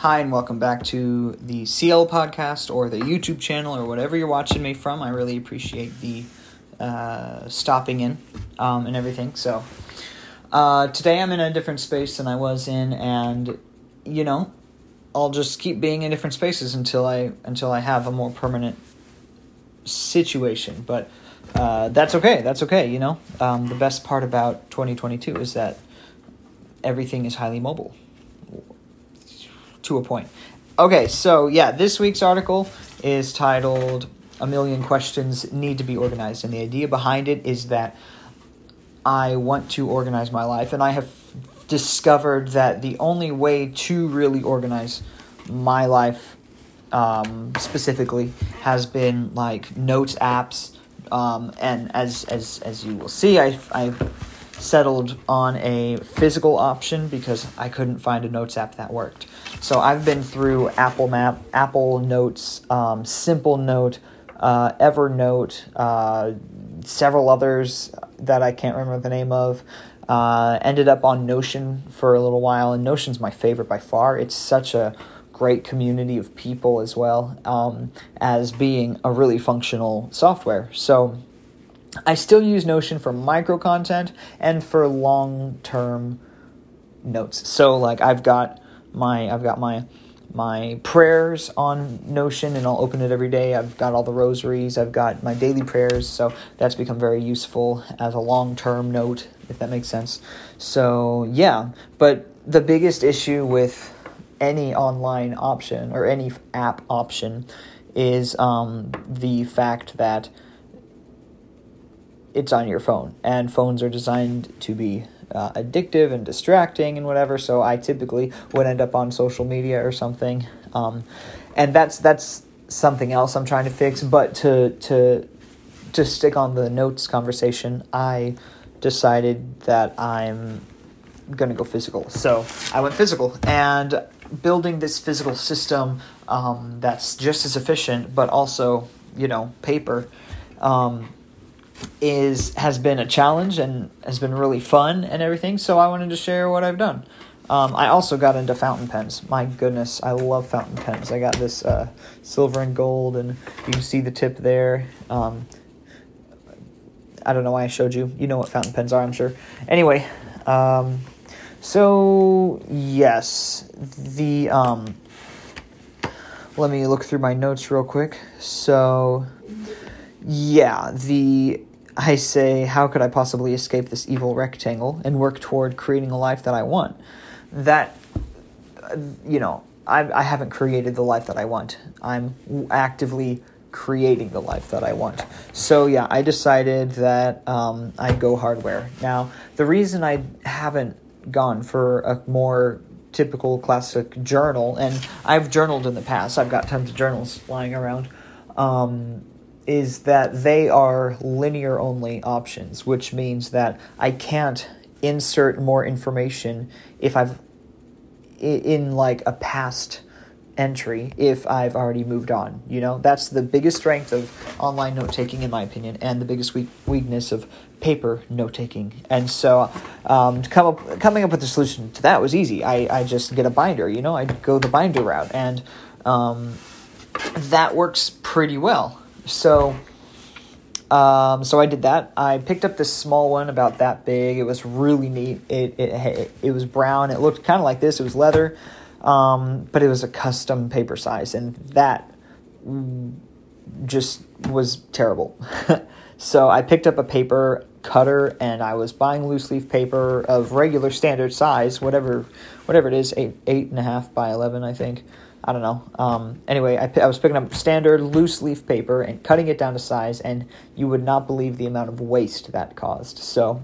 Hi, and welcome back to the CL podcast or the YouTube channel or whatever you're watching me from. I really appreciate the uh, stopping in um, and everything. So, uh, today I'm in a different space than I was in, and you know, I'll just keep being in different spaces until I until I have a more permanent situation. But uh, that's okay. That's okay. You know, um, the best part about 2022 is that everything is highly mobile to a point. Okay, so yeah, this week's article is titled A Million Questions Need to Be Organized. And the idea behind it is that I want to organize my life, and I have discovered that the only way to really organize my life um, specifically has been like notes apps. Um, and as, as, as you will see, I, I've settled on a physical option because I couldn't find a notes app that worked. So I've been through Apple Map, Apple Notes, um, Simplenote, uh, Evernote, uh, several others that I can't remember the name of. Uh, ended up on Notion for a little while, and Notion's my favorite by far. It's such a great community of people as well um, as being a really functional software. So I still use Notion for micro content and for long term notes. So like I've got my I've got my my prayers on Notion and I'll open it every day. I've got all the rosaries, I've got my daily prayers, so that's become very useful as a long-term note if that makes sense. So, yeah, but the biggest issue with any online option or any app option is um, the fact that it's on your phone, and phones are designed to be uh, addictive and distracting and whatever. So I typically would end up on social media or something, um, and that's that's something else I'm trying to fix. But to to to stick on the notes conversation, I decided that I'm gonna go physical. So I went physical and building this physical system um, that's just as efficient, but also you know paper. Um, is has been a challenge and has been really fun and everything. So I wanted to share what I've done. Um, I also got into fountain pens. My goodness, I love fountain pens. I got this uh, silver and gold, and you can see the tip there. Um, I don't know why I showed you. You know what fountain pens are, I'm sure. Anyway, um, so yes, the um, let me look through my notes real quick. So yeah, the I say, how could I possibly escape this evil rectangle and work toward creating a life that I want? That, you know, I, I haven't created the life that I want. I'm actively creating the life that I want. So, yeah, I decided that um, I'd go hardware. Now, the reason I haven't gone for a more typical classic journal, and I've journaled in the past, I've got tons of journals lying around. Um, is that they are linear only options, which means that I can't insert more information if I've in like a past entry if I've already moved on. You know, that's the biggest strength of online note taking, in my opinion, and the biggest weak- weakness of paper note taking. And so, um, come up, coming up with a solution to that was easy. I, I just get a binder. You know, I go the binder route, and um, that works pretty well. So, um, so I did that. I picked up this small one about that big. It was really neat. It it it, was brown. It looked kind of like this. It was leather, um, but it was a custom paper size, and that just was terrible. so I picked up a paper cutter, and I was buying loose leaf paper of regular standard size, whatever whatever it is, eight eight and a half by eleven, I think. I don't know. Um, anyway, I, I was picking up standard loose leaf paper and cutting it down to size, and you would not believe the amount of waste that caused. So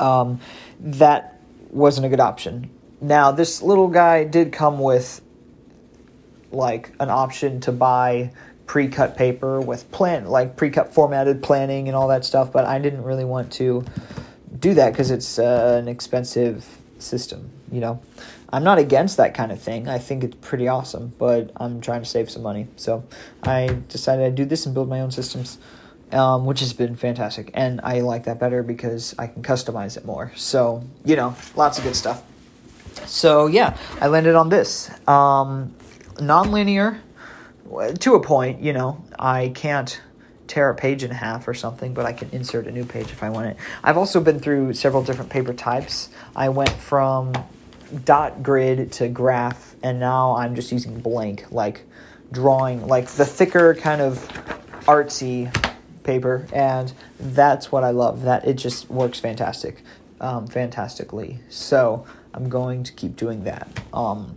um, that wasn't a good option. Now, this little guy did come with like an option to buy pre-cut paper with plan like pre-cut formatted planning and all that stuff, but I didn't really want to do that because it's uh, an expensive system, you know. I'm not against that kind of thing. I think it's pretty awesome, but I'm trying to save some money. So I decided I'd do this and build my own systems, um, which has been fantastic. And I like that better because I can customize it more. So, you know, lots of good stuff. so yeah, I landed on this. Um, non-linear, to a point. You know, I can't tear a page in half or something, but I can insert a new page if I want it. I've also been through several different paper types. I went from dot grid to graph, and now I'm just using blank, like drawing, like the thicker kind of artsy paper, and that's what I love. That it just works fantastic, um, fantastically. So I'm going to keep doing that. Um,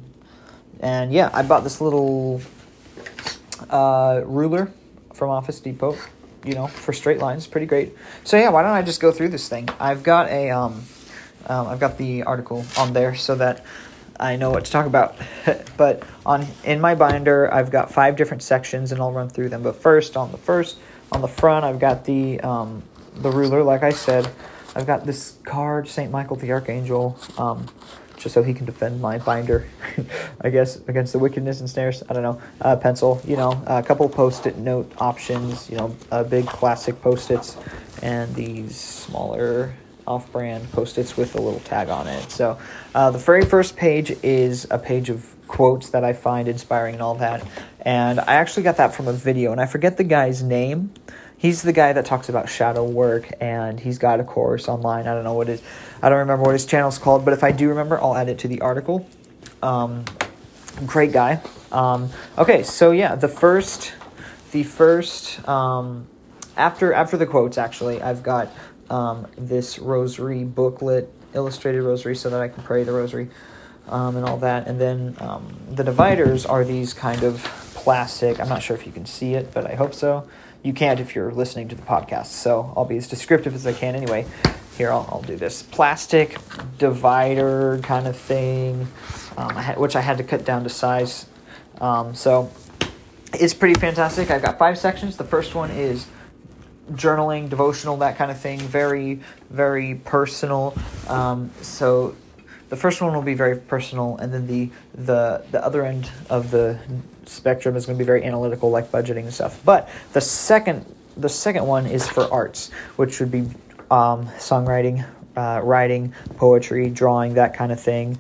and yeah, I bought this little uh, ruler from Office Depot, you know, for straight lines, pretty great. So yeah, why don't I just go through this thing? I've got a um, um I've got the article on there so that I know what to talk about. but on in my binder, I've got five different sections, and I'll run through them. But first, on the first, on the front, I've got the um, the ruler, like I said. I've got this card, Saint Michael the Archangel. Um, just so he can defend my binder, I guess, against the wickedness and snares. I don't know. Uh, pencil, you know, a couple post-it note options, you know, a big classic post-its, and these smaller off-brand post-its with a little tag on it. So uh, the very first page is a page of quotes that I find inspiring and all that. And I actually got that from a video, and I forget the guy's name. He's the guy that talks about shadow work, and he's got a course online. I don't know what his, I don't remember what his channel's called, but if I do remember, I'll add it to the article. Um, great guy. Um, okay, so yeah, the first, the first, um, after after the quotes, actually, I've got um, this rosary booklet, illustrated rosary, so that I can pray the rosary. Um, and all that. And then um, the dividers are these kind of plastic. I'm not sure if you can see it, but I hope so. You can't if you're listening to the podcast, so I'll be as descriptive as I can anyway. Here, I'll, I'll do this plastic divider kind of thing, um, I had, which I had to cut down to size. Um, so it's pretty fantastic. I've got five sections. The first one is journaling, devotional, that kind of thing. Very, very personal. Um, so the first one will be very personal, and then the the the other end of the spectrum is going to be very analytical, like budgeting and stuff. But the second the second one is for arts, which would be um, songwriting, uh, writing, poetry, drawing, that kind of thing.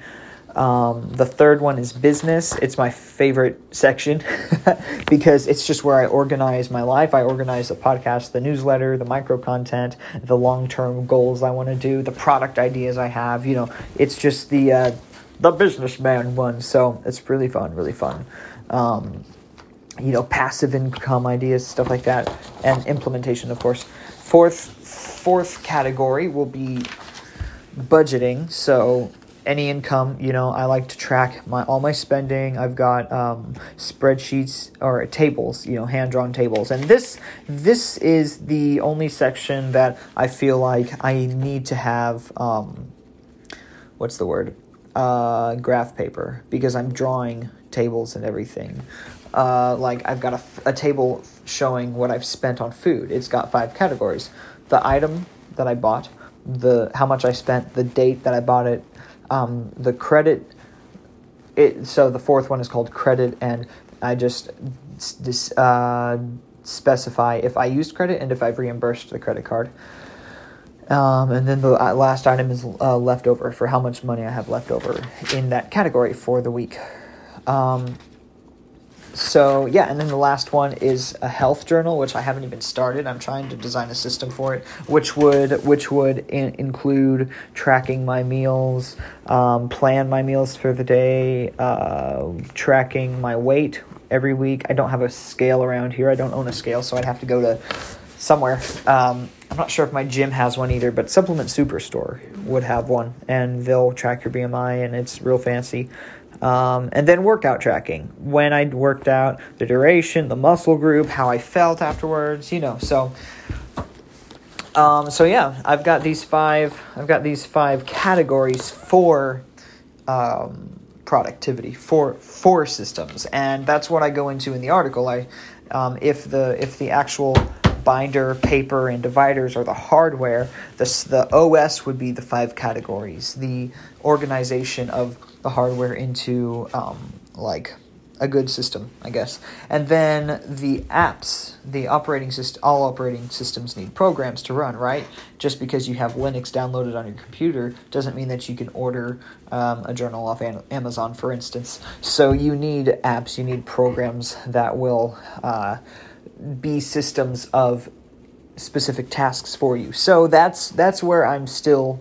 Um, the third one is business. It's my favorite section because it's just where I organize my life. I organize the podcast, the newsletter, the micro content, the long term goals I want to do, the product ideas I have. You know, it's just the uh, the businessman one. So it's really fun, really fun um, you know, passive income ideas, stuff like that, and implementation, of course. Fourth, fourth category will be budgeting. So any income, you know, I like to track my all my spending. I've got um, spreadsheets or tables, you know, hand drawn tables, and this this is the only section that I feel like I need to have. Um, what's the word? Uh, graph paper because I'm drawing tables and everything. Uh, like I've got a, a table showing what I've spent on food. It's got five categories: the item that I bought, the how much I spent, the date that I bought it, um, the credit. It so the fourth one is called credit, and I just uh, specify if I used credit and if I've reimbursed the credit card. Um, and then the uh, last item is uh, leftover for how much money I have left over in that category for the week. Um, so yeah, and then the last one is a health journal, which I haven't even started. I'm trying to design a system for it, which would which would in- include tracking my meals, um, plan my meals for the day, uh, tracking my weight every week. I don't have a scale around here. I don't own a scale, so I'd have to go to somewhere. Um, I'm not sure if my gym has one either, but Supplement Superstore would have one, and they'll track your BMI, and it's real fancy. Um, and then workout tracking when I worked out, the duration, the muscle group, how I felt afterwards, you know. So, um, so yeah, I've got these five. I've got these five categories for um, productivity for for systems, and that's what I go into in the article. I um, if the if the actual binder, paper, and dividers are the hardware. The, the OS would be the five categories. The organization of the hardware into um, like a good system, I guess. And then the apps, the operating system, all operating systems need programs to run, right? Just because you have Linux downloaded on your computer doesn't mean that you can order um, a journal off Amazon, for instance. So you need apps, you need programs that will uh, be systems of specific tasks for you. So that's that's where I'm still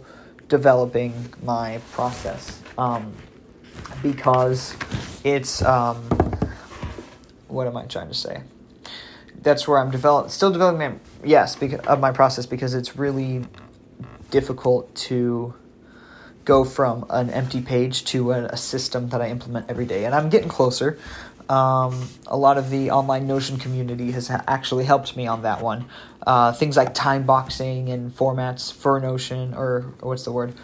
developing my process. Um, because it's um, what am I trying to say? That's where I'm develop still developing my yes because of my process because it's really difficult to go from an empty page to a, a system that I implement every day, and I'm getting closer. Um, a lot of the online Notion community has ha- actually helped me on that one. Uh, things like time boxing and formats for Notion, or, or what's the word?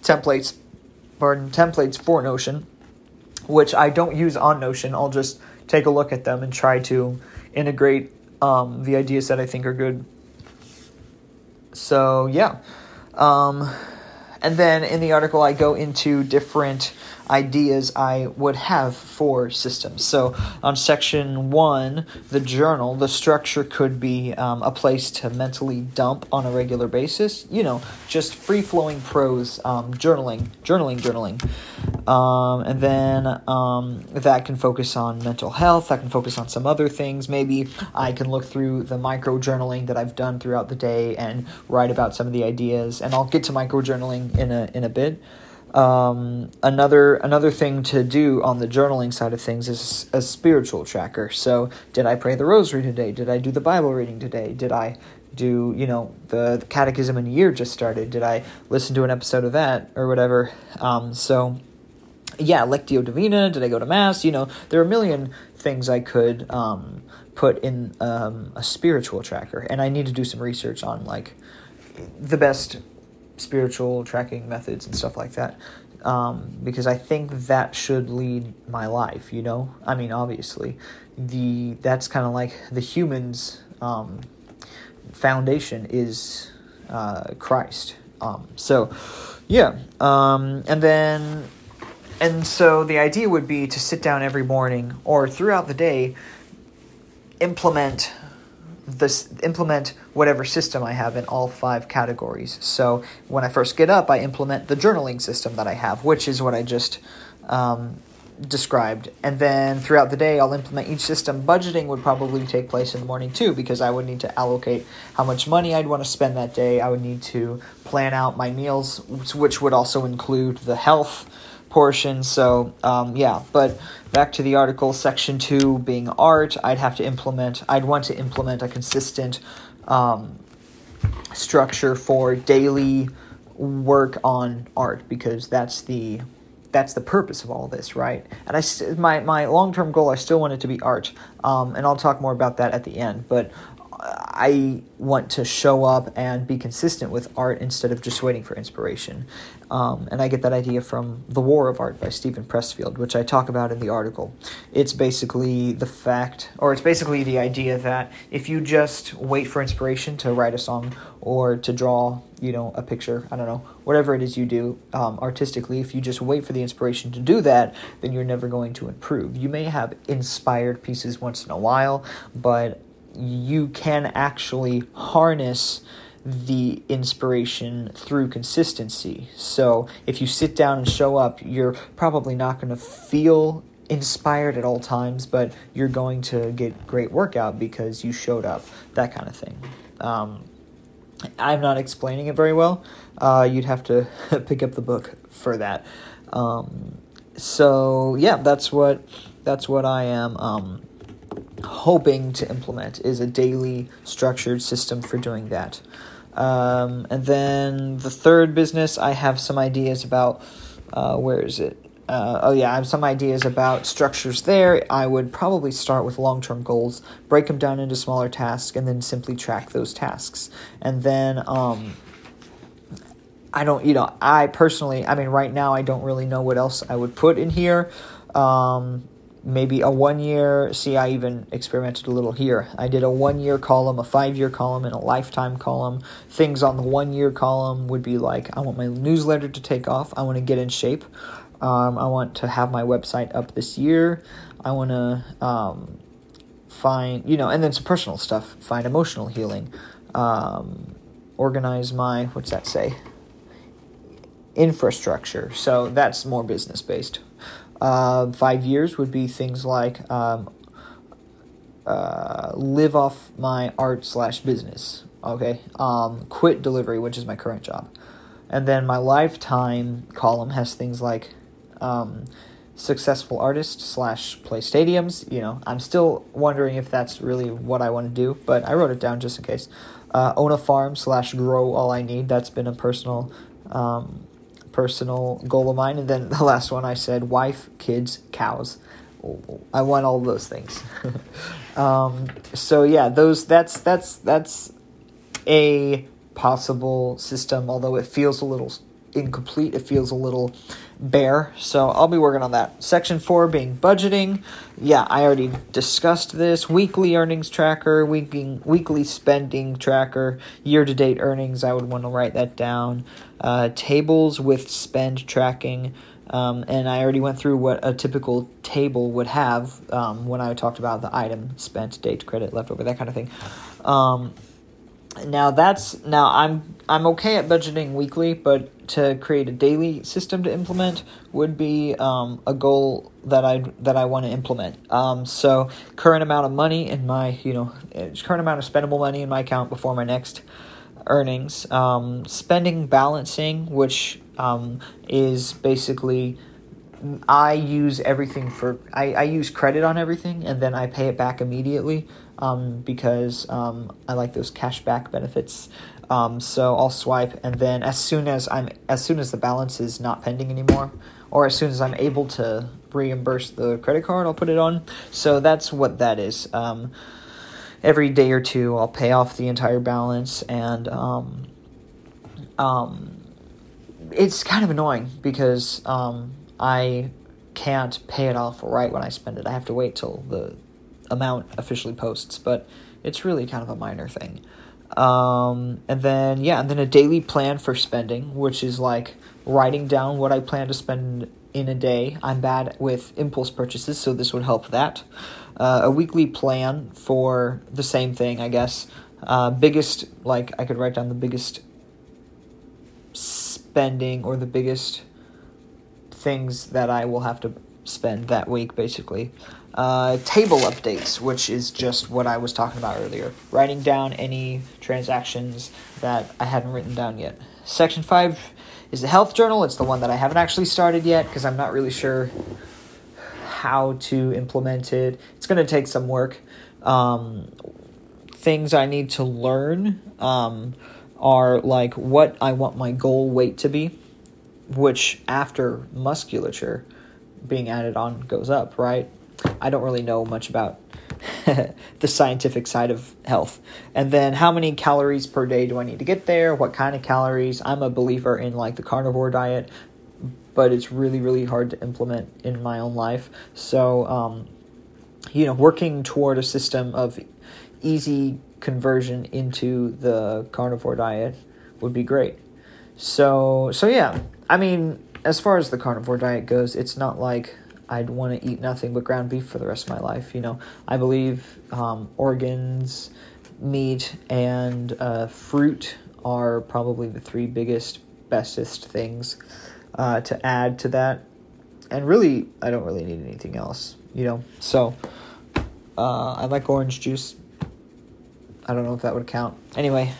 Templates pardon, templates for Notion, which I don't use on Notion. I'll just take a look at them and try to integrate um, the ideas that I think are good. So, yeah. Um, and then in the article, I go into different ideas I would have for systems. So, on section one, the journal, the structure could be um, a place to mentally dump on a regular basis. You know, just free flowing prose, um, journaling, journaling, journaling. Um, and then um, that can focus on mental health, that can focus on some other things. Maybe I can look through the micro journaling that I've done throughout the day and write about some of the ideas. And I'll get to micro journaling in a, in a bit. Um, another another thing to do on the journaling side of things is a spiritual tracker. So, did I pray the rosary today? Did I do the Bible reading today? Did I do you know the, the catechism in a year just started? Did I listen to an episode of that or whatever? Um, so, yeah, Lectio Divina. Did I go to mass? You know, there are a million things I could um, put in um, a spiritual tracker, and I need to do some research on like the best spiritual tracking methods and stuff like that. Um, because I think that should lead my life. You know, I mean, obviously, the that's kind of like the humans' um, foundation is uh, Christ. Um, so, yeah, um, and then and so the idea would be to sit down every morning or throughout the day, implement this implement whatever system I have in all five categories. So when I first get up, I implement the journaling system that I have, which is what I just um, described. And then throughout the day, I'll implement each system. Budgeting would probably take place in the morning too, because I would need to allocate how much money I'd want to spend that day. I would need to plan out my meals, which would also include the health portion. So, um, yeah, but back to the article, section two being art, I'd have to implement, I'd want to implement a consistent um, structure for daily work on art because that's the that's the purpose of all this, right? And I my my long term goal, I still want it to be art, um, and I'll talk more about that at the end. But I want to show up and be consistent with art instead of just waiting for inspiration. Um, and I get that idea from The War of Art by Steven Pressfield, which I talk about in the article. It's basically the fact, or it's basically the idea that if you just wait for inspiration to write a song or to draw, you know, a picture, I don't know, whatever it is you do um, artistically, if you just wait for the inspiration to do that, then you're never going to improve. You may have inspired pieces once in a while, but you can actually harness the inspiration through consistency. So if you sit down and show up, you're probably not going to feel inspired at all times, but you're going to get great workout because you showed up, that kind of thing. Um, I'm not explaining it very well. Uh, you'd have to pick up the book for that. Um, so yeah, that's what that's what I am um, hoping to implement is a daily structured system for doing that. Um, and then the third business, I have some ideas about. Uh, where is it? Uh, oh yeah, I have some ideas about structures there. I would probably start with long-term goals, break them down into smaller tasks, and then simply track those tasks. And then um, I don't, you know, I personally, I mean, right now I don't really know what else I would put in here. Um, maybe a one year see i even experimented a little here i did a one year column a five year column and a lifetime column things on the one year column would be like i want my newsletter to take off i want to get in shape Um, I want to have my website up this year. I want to um, find, you know, and then some personal stuff. Find emotional healing. Um, organize my, what's that say? Infrastructure. So that's more business based. Uh, five years would be things like um, uh, live off my art slash business. Okay. Um, quit delivery, which is my current job. And then my lifetime column has things like um, successful artist slash play stadiums. You know, I'm still wondering if that's really what I want to do, but I wrote it down just in case. Uh, own a farm slash grow all I need. That's been a personal, um, personal goal of mine. And then the last one I said wife, kids, cows. I want all those things. um, so yeah, those that's that's that's a possible system. Although it feels a little incomplete, it feels a little bare. So I'll be working on that. Section four being budgeting. Yeah, I already discussed this. Weekly earnings tracker, weekly weekly spending tracker, year to date earnings. I would want to write that down. Uh, tables with spend tracking. Um, and I already went through what a typical table would have um, when I talked about the item spent, date, credit, leftover, that kind of thing. Um, now that's now I'm I'm okay at budgeting weekly, but to create a daily system to implement would be um, a goal that I that I want to implement. Um, so current amount of money in my you know current amount of spendable money in my account before my next earnings, um, spending balancing, which um, is basically I use everything for I, I use credit on everything and then I pay it back immediately um, because um, I like those cash back benefits. Um, so I'll swipe and then as soon as I'm as soon as the balance is not pending anymore, or as soon as I'm able to reimburse the credit card, I'll put it on. So that's what that is. Um, every day or two, I'll pay off the entire balance and um, um, it's kind of annoying because um, I can't pay it off right when I spend it. I have to wait till the amount officially posts, but it's really kind of a minor thing. Um, and then yeah, and then a daily plan for spending, which is like writing down what I plan to spend in a day. I'm bad with impulse purchases, so this would help that. Uh, a weekly plan for the same thing, I guess. Uh, biggest like I could write down the biggest spending or the biggest things that I will have to spend that week, basically. Uh, table updates, which is just what I was talking about earlier. Writing down any transactions that I hadn't written down yet. Section 5 is the health journal. It's the one that I haven't actually started yet because I'm not really sure how to implement it. It's going to take some work. Um, things I need to learn. Um, are like what I want my goal weight to be, which after musculature being added on goes up, right? I don't really know much about the scientific side of health. And then how many calories per day do I need to get there? What kind of calories? I'm a believer in like the carnivore diet, but it's really, really hard to implement in my own life. So, um, you know, working toward a system of easy conversion into the carnivore diet would be great. So so yeah, I mean, as far as the carnivore diet goes, it's not like I'd want to eat nothing but ground beef for the rest of my life. You know, I believe um, organs, meat, and uh, fruit are probably the three biggest, bestest things uh, to add to that. And really, I don't really need anything else. You know, so uh, I like orange juice I don't know if that would count. Anyway,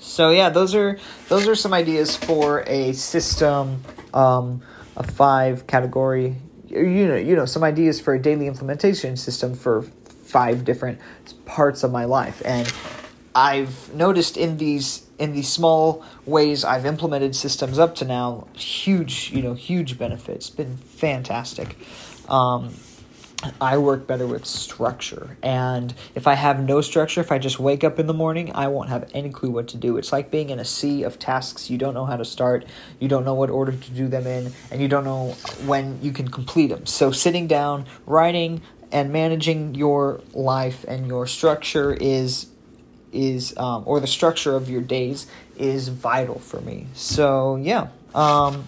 so yeah, those are those are some ideas for a system, um, a five category. You know, you know, some ideas for a daily implementation system for five different parts of my life, and I've noticed in these in these small ways I've implemented systems up to now, huge, you know, huge benefits. Been fantastic. Um, I work better with structure. And if I have no structure, if I just wake up in the morning, I won't have any clue what to do. It's like being in a sea of tasks. You don't know how to start, you don't know what order to do them in, and you don't know when you can complete them. So, sitting down, writing, and managing your life and your structure is is um, or the structure of your days is vital for me. So yeah. Um,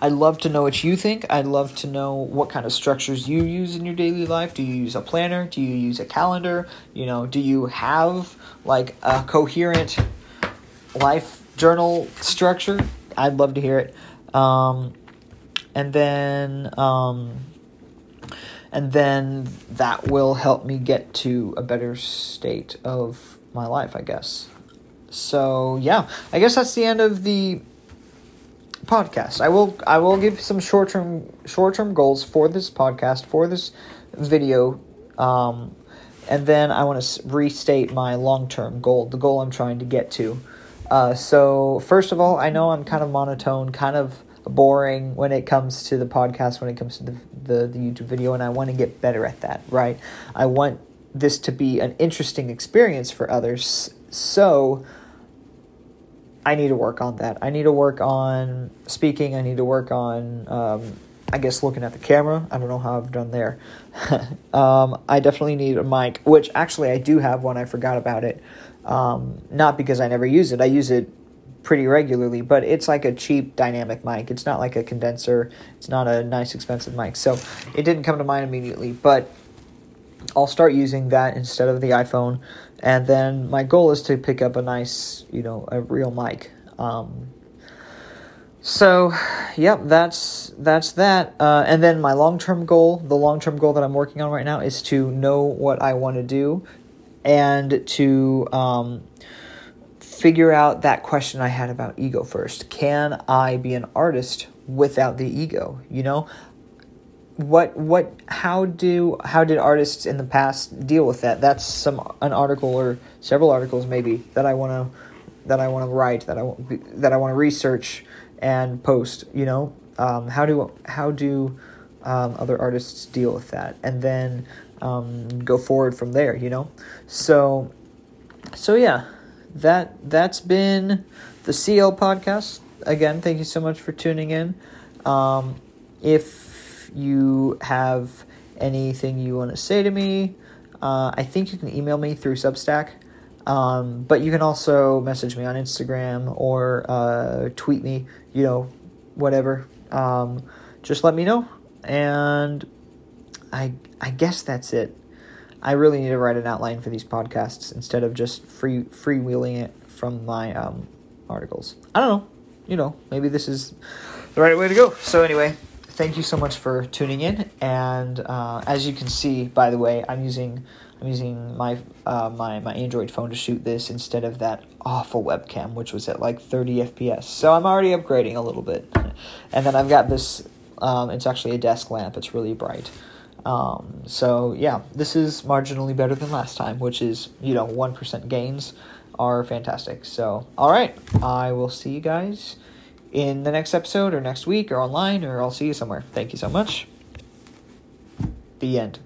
I'd love to know what you think. I'd love to know what kind of structures you use in your daily life. Do you use a planner? Do you use a calendar? You know, do you have like a coherent life journal structure? I'd love to hear it. Um, and then um, and then that will help me get to a better state of my life, I guess. So yeah, I guess that's the end of the podcast. I will I will give some short term short term goals for this podcast for this video, um, and then I want to restate my long term goal, the goal I'm trying to get to. Uh, so first of all, I know I'm kind of monotone, kind of boring when it comes to the podcast, when it comes to the the, the YouTube video, and I want to get better at that. Right? I want this to be an interesting experience for others. So I need to work on that. I need to work on speaking. I need to work on, um, I guess, looking at the camera. I don't know how I've done there. um, I definitely need a mic, which actually I do have one. I forgot about it. Um, not because I never use it. I use it pretty regularly, but it's like a cheap dynamic mic. It's not like a condenser. It's not a nice expensive mic. So it didn't come to mind immediately, but I'll start using that instead of the iPhone. And then my goal is to pick up a nice, you know, a real mic. Um, so, yep, that's that's that. Uh, and then my long term goal, the long term goal that I'm working on right now, is to know what I want to do, and to um, figure out that question I had about ego first. Can I be an artist without the ego? You know, what what how do how did artists in the past deal with that? That's some an article or several articles maybe that i want to that i want to write that i want that i want to research and post you know? Um, how do how do um, other artists deal with that? And then um, go forward from there you know? So so yeah that that's been the cl podcast. Again thank you so much for tuning in. Um, if you have anything you want to say to me, uh, I think you can email me through Substack. Um, but you can also message me on Instagram or uh, tweet me, you know, whatever. Um, just let me know. And I, I guess that's it. I really need to write an outline for these podcasts instead of just free freewheeling it from my um, articles. I don't know. You know, maybe this is the right way to go. So anyway, thank you so much for tuning in. And uh, as you can see, by the way, I'm using I'm using my uh, my my Android phone to shoot this instead of that awful webcam, which was at like 30 FPS. So I'm already upgrading a little bit. And then I've got this. Um, it's actually a desk lamp. It's really bright. Um, so yeah, this is marginally better than last time, which is you know one percent gains are fantastic. So all right, I will see you guys in the next episode or next week or online, or I'll see you somewhere. Thank you so much. The end.